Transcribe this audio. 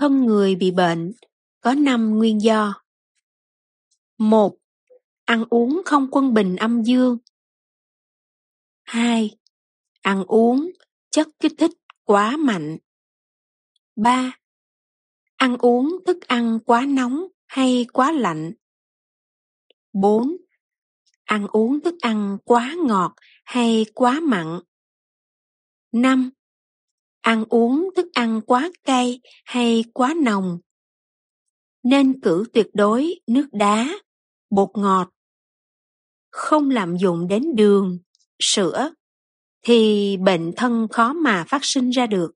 thân người bị bệnh, có 5 nguyên do. 1. Ăn uống không quân bình âm dương. 2. Ăn uống chất kích thích quá mạnh. 3. Ăn uống thức ăn quá nóng hay quá lạnh. 4. Ăn uống thức ăn quá ngọt hay quá mặn. 5. Ăn uống thức ăn quá cay hay quá nồng. Nên cử tuyệt đối nước đá, bột ngọt. Không lạm dụng đến đường, sữa, thì bệnh thân khó mà phát sinh ra được.